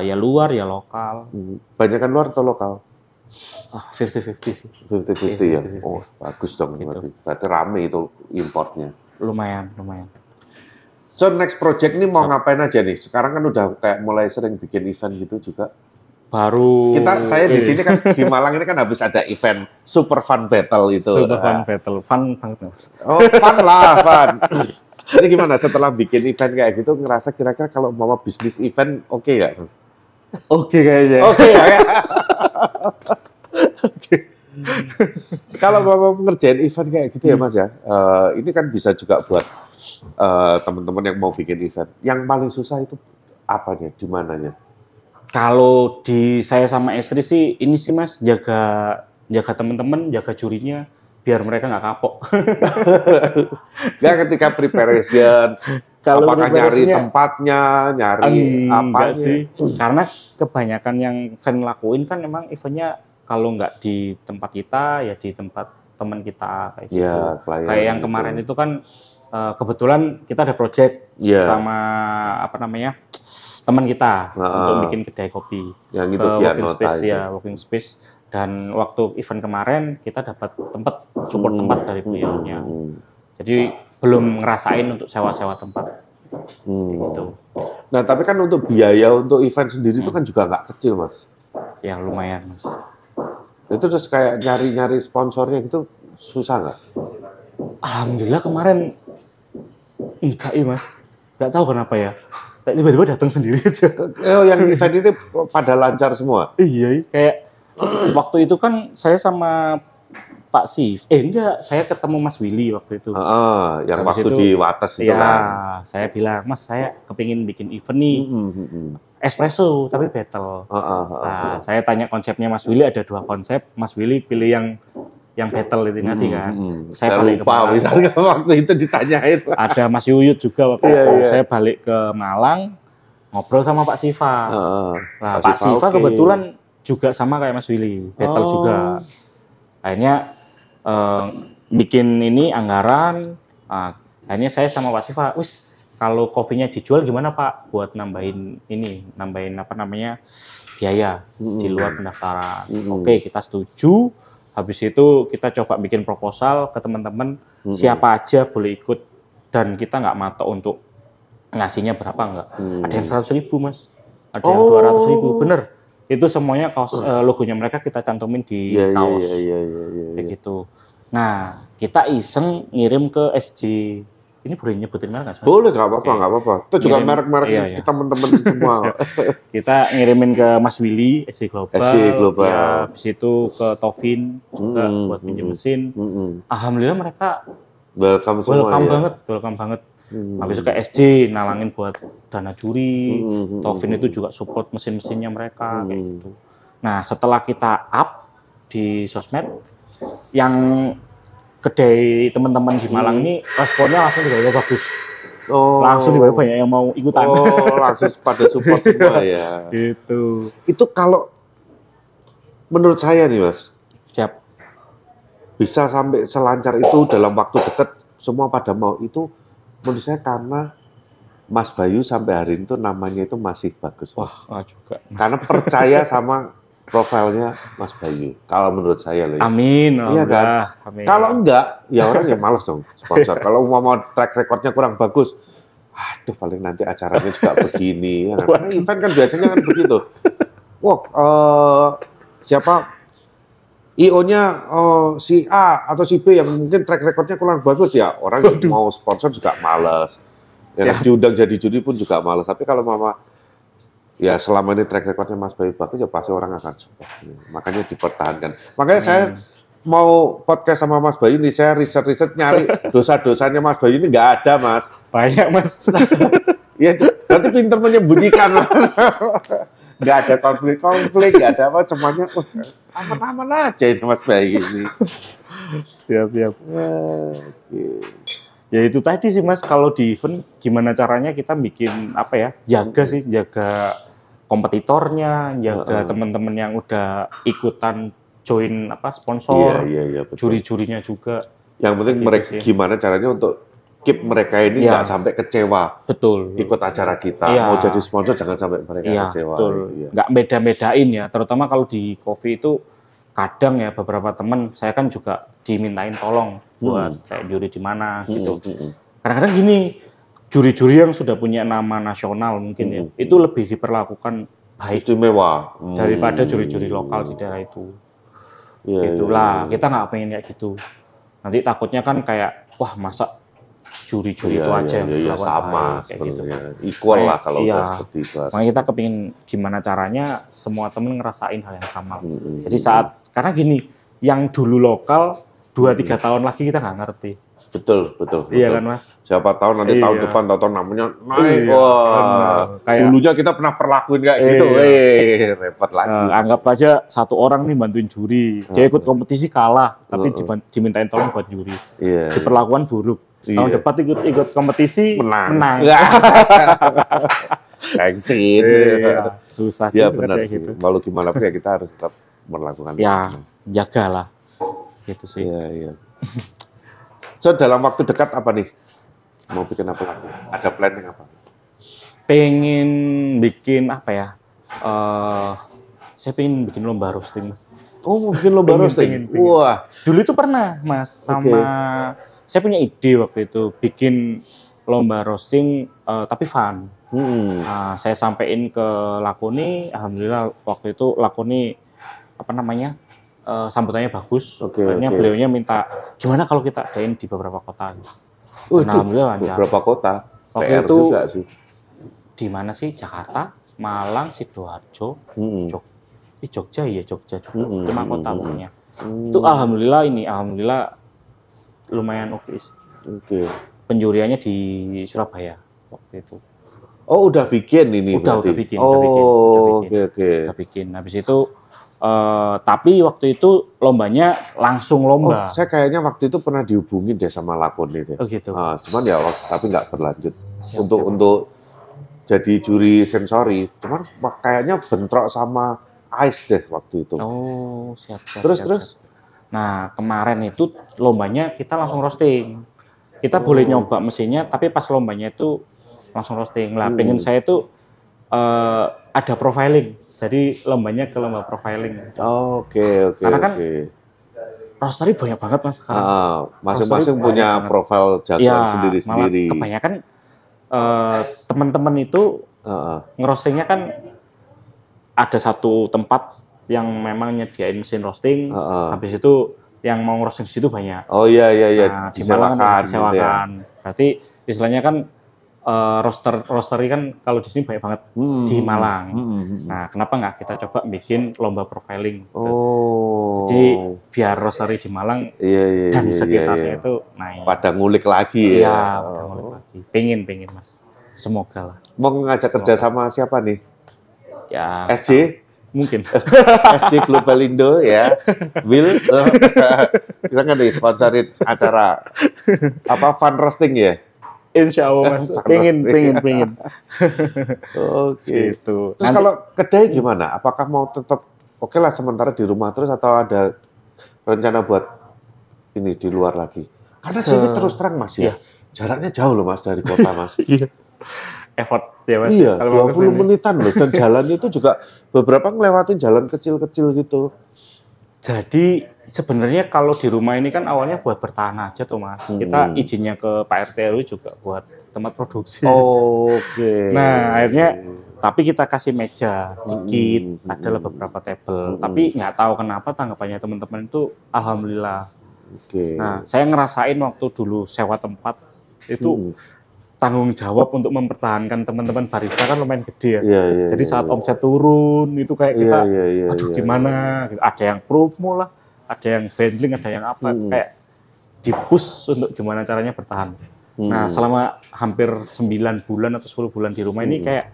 ya luar ya lokal. Hmm. Banyak kan luar atau lokal? Ah, 50-50 sih. 50-50 ya. 50-50. Oh, bagus dong Gitu. berarti. Berarti rame itu importnya. Lumayan, lumayan. So next project ini mau ngapain aja nih? Sekarang kan udah kayak mulai sering bikin event gitu juga. Baru Kita saya di sini kan di Malang ini kan habis ada event Super Fun Battle itu. Super fun Nah, battle, fun banget Mas. Oh, fun lah, fun. Jadi gimana setelah bikin event kayak gitu ngerasa kira-kira kalau mau bisnis event oke nggak? Mas? Oke kayaknya. Oke ya. ya? kalau mau ngerjain event kayak gitu ya Mas ya, eh, ini kan bisa juga buat eh, teman-teman yang mau bikin event. Yang paling susah itu apanya, di mananya? Kalau di saya sama istri sih ini sih Mas jaga jaga teman-teman, jaga jurinya biar mereka nggak kapok. Nggak ketika preparation, Kalau apakah nyari tempatnya, nyari apa sih. Karena kebanyakan yang fan lakuin kan memang eventnya kalau nggak di tempat kita ya di tempat teman kita kayak gitu. Ya, klien kayak yang gitu. kemarin itu kan eh, kebetulan kita ada project Iya. sama apa namanya teman kita Nah, untuk bikin kedai kopi yang itu ke via working space itu. ya working space dan waktu event kemarin kita dapat tempat support tempat dari beliaunya Hmm. jadi belum ngerasain untuk sewa-sewa tempat Hmm. gitu Nah, tapi kan untuk biaya untuk event sendiri itu kan juga nggak kecil, Mas. ya lumayan mas Itu terus kayak nyari-nyari sponsornya gitu susah nggak? alhamdulillah kemarin enggak ya mas nggak tahu kenapa ya tiba-tiba datang sendiri aja Oh, yang event ini pada lancar semua. iya kayak waktu itu kan saya sama Pak Sif. Eh enggak, saya ketemu Mas Willy waktu itu. Heeh, yang Habis waktu itu, di Wates itu ya, kan. saya bilang, Mas saya kepingin bikin event nih, Hmm, hmm, espresso tapi battle. Heeh, heeh, Nah, saya tanya konsepnya Mas Willy ada dua konsep. Mas Willy pilih yang yang battle itu nanti Hmm, kan. hmm. Saya Saya, balik ke lupa Malang. misalnya waktu itu ditanyain. Ada Mas Yuyut juga waktu Iya, itu. iya. Saya balik ke Malang ngobrol sama Pak Siva. Heeh. Nah, Pak Pak Siva Siva oke. kebetulan juga sama kayak Mas Willy, battle Oh. juga. Akhirnya eh, bikin ini anggaran. ah, akhirnya saya sama Pak Siva, wis kalau kopinya dijual gimana Pak buat nambahin ini, nambahin apa namanya biaya di luar pendaftaran. Mm-mm. Oke, kita setuju. Habis itu kita coba bikin proposal ke teman-teman Mm-mm. siapa aja boleh ikut dan kita nggak matok untuk ngasihnya berapa enggak. Hmm. Ada yang 100 ribu mas, ada yang Oh. 200 ribu, bener. Itu semuanya kaos eh, logonya mereka kita cantumin di Iya, iya, kaos iya, iya, iya, iya, kayak iya. gitu. Nah kita iseng ngirim ke SJ. Ini boleh nyebutin merek nggak? Mas? Boleh, nggak apa-apa, nggak apa-apa. Itu juga merek-merek iya, iya. kita teman-teman semua. Kita ngirimin ke Mas Willy SJ Global. SJ Global. Ya, habis itu ke Tovin juga Hmm, buat pinjam mesin. Mm-mm. Alhamdulillah mereka Welcome semua welcome ya. banget, welcome banget. Hmm. Habis itu ke SJ nalangin buat dana juri. Hmm, Tovin itu juga support mesin-mesinnya mereka kayak Hmm. gitu. Nah, setelah kita up di sosmed yang kedai teman-teman di Malang Hmm. ini responnya langsung tiba-tiba bagus. Oh. Langsung tiba-tiba banyak yang mau ikutan. Oh, langsung pada support semua ya. gitu. Itu kalau menurut saya nih Mas, Siap. bisa sampai selancar itu dalam waktu dekat semua pada mau itu menurut saya karena Mas Bayu sampai hari ini tuh namanya itu masih bagus. Wah, nggak juga. Karena percaya sama profilnya Mas Bayu. Kalau menurut saya loh. ya. Amin. Iya kan? Amin. Kalau enggak, ya orang ya males dong sponsor. Kalau mau mau track recordnya kurang bagus, aduh paling nanti acaranya juga begini. Ya kan? Karena event kan biasanya kan begitu. Wah, eh, siapa IO-nya eh, si A atau si B yang mungkin track recordnya kurang bagus ya orang yang mau sponsor juga males. Ya? Siap. diundang jadi juri pun juga males. Tapi kalau mama ya selama ini track recordnya Mas Bayu bagus ya pasti orang akan support. Makanya dipertahankan. Makanya saya mau podcast sama Mas Bayu ini saya riset-riset nyari dosa-dosanya Mas Bayu ini nggak ada Mas. banyak mas. Ya nanti pinter menyembunyikan Mas. Nggak ada konflik-konflik, nggak ada apa semuanya aman-aman aja ini Mas Bayu ini. siap, siap. Ya, oke. Ya itu tadi sih mas, kalau di event gimana caranya kita bikin apa ya, jaga sih, jaga kompetitornya, jaga Heeh. teman-teman yang udah ikutan join apa Iya, sponsor, iya, iya, betul. juri-jurinya juga. Yang penting Gitu mereka sih. gimana caranya untuk keep mereka ini Iya. nggak sampai kecewa Betul. ikut acara kita. Iya. Mau jadi sponsor jangan sampai mereka Iya, kecewa. betul. Iya. Nggak beda-bedain ya, terutama kalau di coffee itu kadang ya beberapa teman saya kan juga dimintain tolong buat kayak juri di mana gitu. Hmm, hmm, hmm. Kadang-kadang gini, juri-juri yang sudah punya nama nasional mungkin ya, Hmm. itu lebih diperlakukan baik Istimewa. Hmm. daripada juri-juri lokal di daerah itu. Iya, Itulah, iya, kita nggak pengen kayak gitu. Nanti takutnya kan kayak, wah masa juri-juri Iya, itu iya, aja yang iya, iya, sama baik, gitu. sebenarnya. Equal lah kalau Iya. seperti itu. Makanya kita kepingin gimana caranya semua temen ngerasain hal yang sama. Hmm, Jadi saat, karena gini, yang dulu lokal, dua tiga Hmm. tahun lagi kita nggak ngerti. Betul, betul. Iya betul. kan mas? Siapa tahu nanti Iya. tahun depan tahun namanya naik. Iya, Wah, benar. Kayak- dulunya kita pernah perlakuin kayak gitu. Iya. Eh, repot lagi. Eh, anggap aja satu orang nih bantuin juri, dia ikut kompetisi kalah, tapi Heeh. diban- dimintain tolong buat juri. Iya. Diperlakukan buruk. Tahun Iya. depan ikut ikut kompetisi Menang. menang. Thanksin. Iya, susah Ya juga benar kayak sih. gitu. Walau gimana pun ya kita harus tetap melakukan. Ya, jagalah. Gitu sih. Iya, iya. So dalam waktu dekat apa nih? Mau bikin apa lagi? Ada planning apa? Pengen bikin apa ya? Eh, saya pengen bikin lomba roasting, Mas. Oh, mau bikin lomba Pengen, roasting. pengen, pengen. Wah, Dulu itu pernah, Mas, sama saya punya ide waktu itu bikin lomba roasting eh, tapi fun. hmm. Nah, saya sampaikan ke Lakoni, alhamdulillah waktu itu Lakoni apa namanya eh, sambutannya bagus. Oke, Akhirnya oke. beliaunya minta gimana kalau kita adain di beberapa kota. Oh, Nah, alhamdulillah lancar. beberapa kota. Waktu PR itu juga sih. Di mana sih? Jakarta, Malang, sidoarjo, Hmm. Jog- di Jogja ya Jogja juga, Mm-mm, cuma kota pokoknya. Hmm, Itu alhamdulillah ini, alhamdulillah lumayan oke. sih. Oke. Penjuriannya di Surabaya waktu itu. Oh, udah bikin ini Udah, berarti? udah bikin, udah bikin, udah Oh, oke oke. Kita bikin. Habis itu, eh, tapi waktu itu lombanya langsung Oh, lomba. saya kayaknya waktu itu pernah dihubungin deh sama lakon itu. Oh gitu. Ah, cuman ya tapi nggak berlanjut. Siap, untuk siap. untuk jadi juri sensori, cuman kayaknya bentrok sama Ice deh waktu itu. Oh, siap, siap. terus siap, terus siap. Nah, kemarin itu lombanya kita langsung roasting. Kita boleh Oh. nyoba mesinnya, tapi pas lombanya itu langsung roasting. Lah, Hmm. pengen saya itu eh, ada profiling. Jadi lombanya ke lomba profiling. Oh, Oke oke Karena kan oke. Roastery banyak banget mas sekarang. Ah, masing-masing punya banget. profil jagoan malah sendiri-sendiri. kebanyakan eh, teman-teman itu Ah, ah. ngerostingnya kan ada satu tempat yang memang nyediain mesin roasting. Ah. Habis itu yang mau ngerosting di situ banyak. Oh iya iya iya Nah, di Malang disewakan kan gitu ya. disewakan. Berarti istilahnya kan eh, roster roastery kan kalau di sini banyak banget Hmm, di Malang. hmm, hmm, hmm. Nah, kenapa nggak kita coba bikin lomba profiling? gitu. Oh. Jadi biar roastery di Malang iya iya dan iya, sekitarnya iya, iya. itu naik. pada ngulik lagi Iya, ya. mulai Oh. lagi. Pengen, pengen mas. Semoga lah. Mau ngajak kerja sama siapa nih? Ya, SJ? Mungkin. SJ Global Indo ya. Will eh, kita kan sponsorin acara apa fun roasting ya? Insya Allah mas. Nih. pengen, pengen. Oke. Gitu. Terus Nanti- kalau kedai gimana? Apakah mau tetap oke lah sementara di rumah terus atau ada rencana buat ini di luar lagi? Karena Se- sini terus terang mas ya, Iya. jaraknya jauh loh mas dari kota mas. Iya. Effort ya mas. iya, Kalau mau 20 ke sini. menitan loh dan jalannya itu juga beberapa ngelewatin jalan kecil-kecil gitu. Jadi sebenarnya kalau di rumah ini kan awalnya buat bertahan aja tuh mas. Kita Hmm. izinnya ke Pak RT RW juga buat tempat produksi. Oke. Nah, akhirnya tapi kita kasih meja dikit, Hmm. adalah beberapa table. Hmm. Tapi nggak tahu kenapa tanggapannya teman-teman itu alhamdulillah. Oke. Nah, saya ngerasain waktu dulu sewa tempat itu Hmm. Tanggung jawab untuk mempertahankan teman-teman barista kan lumayan gede ya. Iya, iya. Jadi iya, saat iya. omset turun itu kayak kita iya, iya, aduh iya. gimana gitu. Ada yang promo lah, ada yang bundling, ada yang apa Hmm. kayak dipus untuk gimana caranya bertahan. Nah, Hmm. selama hampir 9 bulan atau 10 bulan di rumah ini Hmm. kayak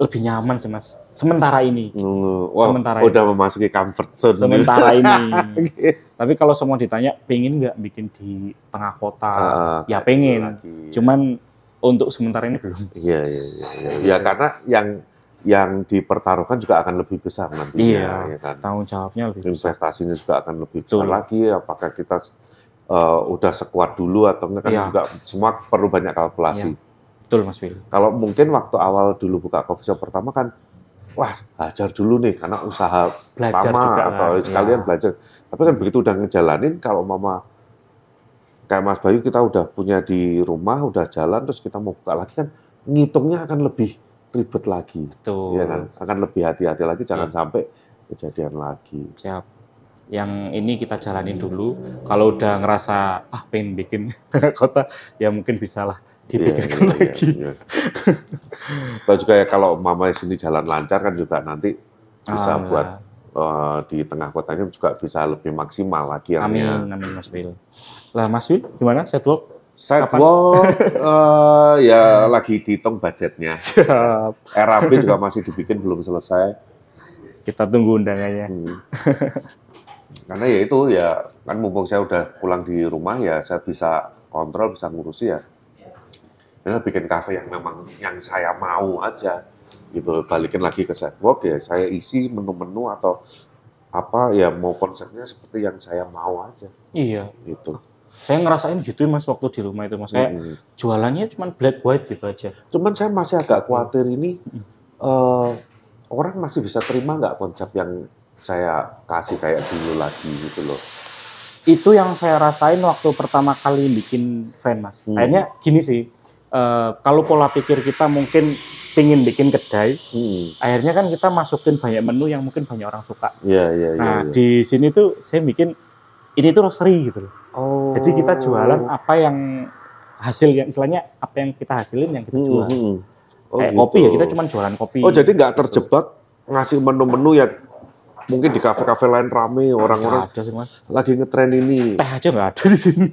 lebih nyaman sih, Mas. Sementara ini. Hmm, Wah, Sementara udah memasuki comfort zone. Sementara ini. Tapi kalau semua ditanya pengen nggak bikin di tengah kota? Ah, ya pengen. Cuman untuk sementara ini belum. Iya, iya, iya, iya. Ya karena yang yang dipertaruhkan juga akan lebih besar nantinya, Iya. ya kan. Tanggung jawabnya lebih besar. Investasinya juga akan lebih besar Betul. lagi. Apakah kita eh, udah sekuat dulu atau enggak kan Iya. juga semua perlu banyak kalkulasi. Betul, Mas Will. Kalau mungkin waktu awal dulu buka coffee shop pertama kan, wah hajar dulu nih karena usaha Belajar lama juga atau kan. sekalian Ya. belajar. Tapi kan begitu udah ngejalanin, kalau mama kayak Mas Bayu kita udah punya di rumah, udah jalan, terus kita mau buka lagi kan, ngitungnya akan lebih ribet lagi, Betul. ya kan? Akan lebih hati-hati lagi, jangan Iya. sampai kejadian lagi. Siap. Yang ini kita jalanin dulu. Kalau udah ngerasa ah pengen bikin kota, ya mungkin bisa lah dipikirkan Iya, iya, lagi. iya, iya. Atau juga ya kalau mama sini jalan lancar kan juga nanti bisa Alhamdulillah. buat eh, di tengah kotanya juga bisa lebih maksimal lagi Amin, amin Mas Will. Lah Mas Will, gimana setwork? Sidewalk eh, ya lagi dihitung budgetnya. Siap. RAP juga masih dibikin belum selesai. Kita tunggu undangannya. Hmm. Karena ya itu ya kan mumpung saya udah pulang di rumah ya saya bisa kontrol bisa ngurusi ya. Karena bikin kafe yang memang yang saya mau aja gitu balikin lagi ke sidewalk ya saya isi menu-menu atau apa ya mau konsepnya seperti yang saya mau aja Iya. gitu. Saya ngerasain gitu mas waktu di rumah itu mas. Kayak Mm-mm. jualannya cuma black white gitu aja. Cuman saya masih agak khawatir ini eh, orang masih bisa terima nggak konsep yang saya kasih kayak dulu lagi gitu loh. Itu yang saya rasain waktu pertama kali bikin fan mas. Hmm. Akhirnya gini sih. Eh, kalau pola pikir kita mungkin pingin bikin kedai, Hmm. akhirnya kan kita masukin banyak menu yang mungkin banyak orang suka. Iya iya iya. Nah, iya. di sini tuh saya bikin ini tuh roastery gitu loh. Oh. Jadi kita jualan apa yang hasil yang istilahnya apa yang kita hasilin yang kita Hmm, jual. hmm. Oh, Kayak gitu. kopi ya kita cuma jualan kopi. Oh jadi nggak terjebak ngasih menu-menu yang mungkin di kafe-kafe lain rame orang-orang ada sih mas. lagi ngetren ini. Teh aja nggak ada di sini.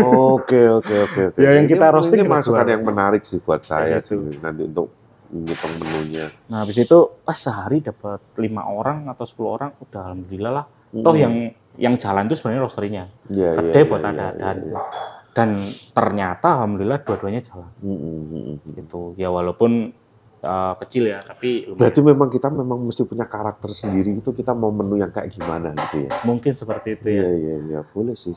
Oke oke oke. Ya, yang Ini- kita roasting ini masukan yang menarik sih buat saya gitu. sih nanti untuk ngitung menunya. Nah habis itu pas sehari dapat lima orang atau 10 orang udah alhamdulillah lah. Toh Hmm. yang yang jalan itu sebenarnya roasterinya. Iya iya. Gede iya, buat iya, iya, gitu. iya. Dan ternyata alhamdulillah dua-duanya jalan. Hmm, hmm, hmm. Gitu. Ya walaupun uh, kecil ya tapi lumayan. Berarti memang kita memang mesti punya karakter sendiri itu kita mau menu yang kayak gimana gitu ya. mungkin seperti itu Iya ya. iya iya boleh sih.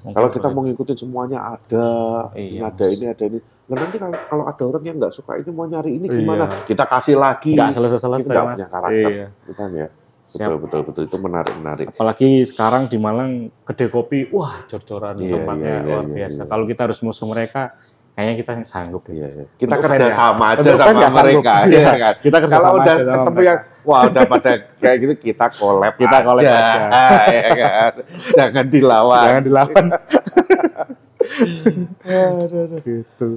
Mungkin Kalau kita mau ngikutin semuanya ada, ini Iya, ada Mas. ini ada ini. Nah nanti kalau, kalau ada orang yang nggak suka ini mau nyari ini Iya. gimana? Kita kasih lagi. nggak Kita selesai-selesai nggak mas. punya karakter, Iya. Kita ya. Siap. Betul betul betul itu menarik menarik. Apalagi sekarang di Malang gede kopi, wah jor-joran Iya, tempatnya iya, iya, luar iya, biasa. iya. Kalau kita harus musuh mereka, kayaknya kita sanggup ya. Kita Untuk kerja ya. sama aja Untuk sama mereka. Iya kan? Kita kerja Kalau sama udah aja sama ketemu mereka. yang wah udah pada kayak gitu kita collab Kita collab aja. ya kan? Jangan dilawan. Jangan dilawan. gitu.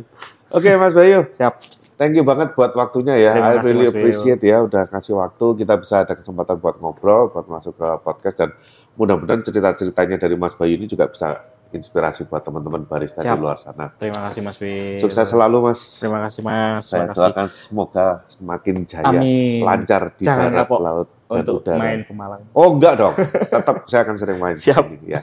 Oke Mas Bayu, Siap. thank you banget buat waktunya ya. Terima I really appreciate ya udah kasih waktu kita bisa ada kesempatan buat ngobrol, buat masuk ke podcast dan mudah-mudahan cerita-ceritanya dari Mas Bayu ini juga bisa inspirasi buat teman-teman barista di Siap. luar sana. Terima kasih Mas Wi. Sukses selalu Mas. Terima kasih Mas. Saya Terima kasih. doakan semoga semakin jaya, Amin. lancar di Jangan darat, laut, dan Untuk udara. main ke Malang. Oh enggak dong, tetap saya akan sering main. Siap. di sini, ya.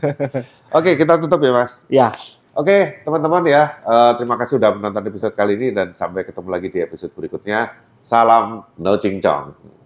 Oke, kita tutup ya Mas. Ya, Oke, teman-teman ya, eh, terima kasih sudah menonton episode kali ini dan sampai ketemu lagi di episode berikutnya. Salam no cincong.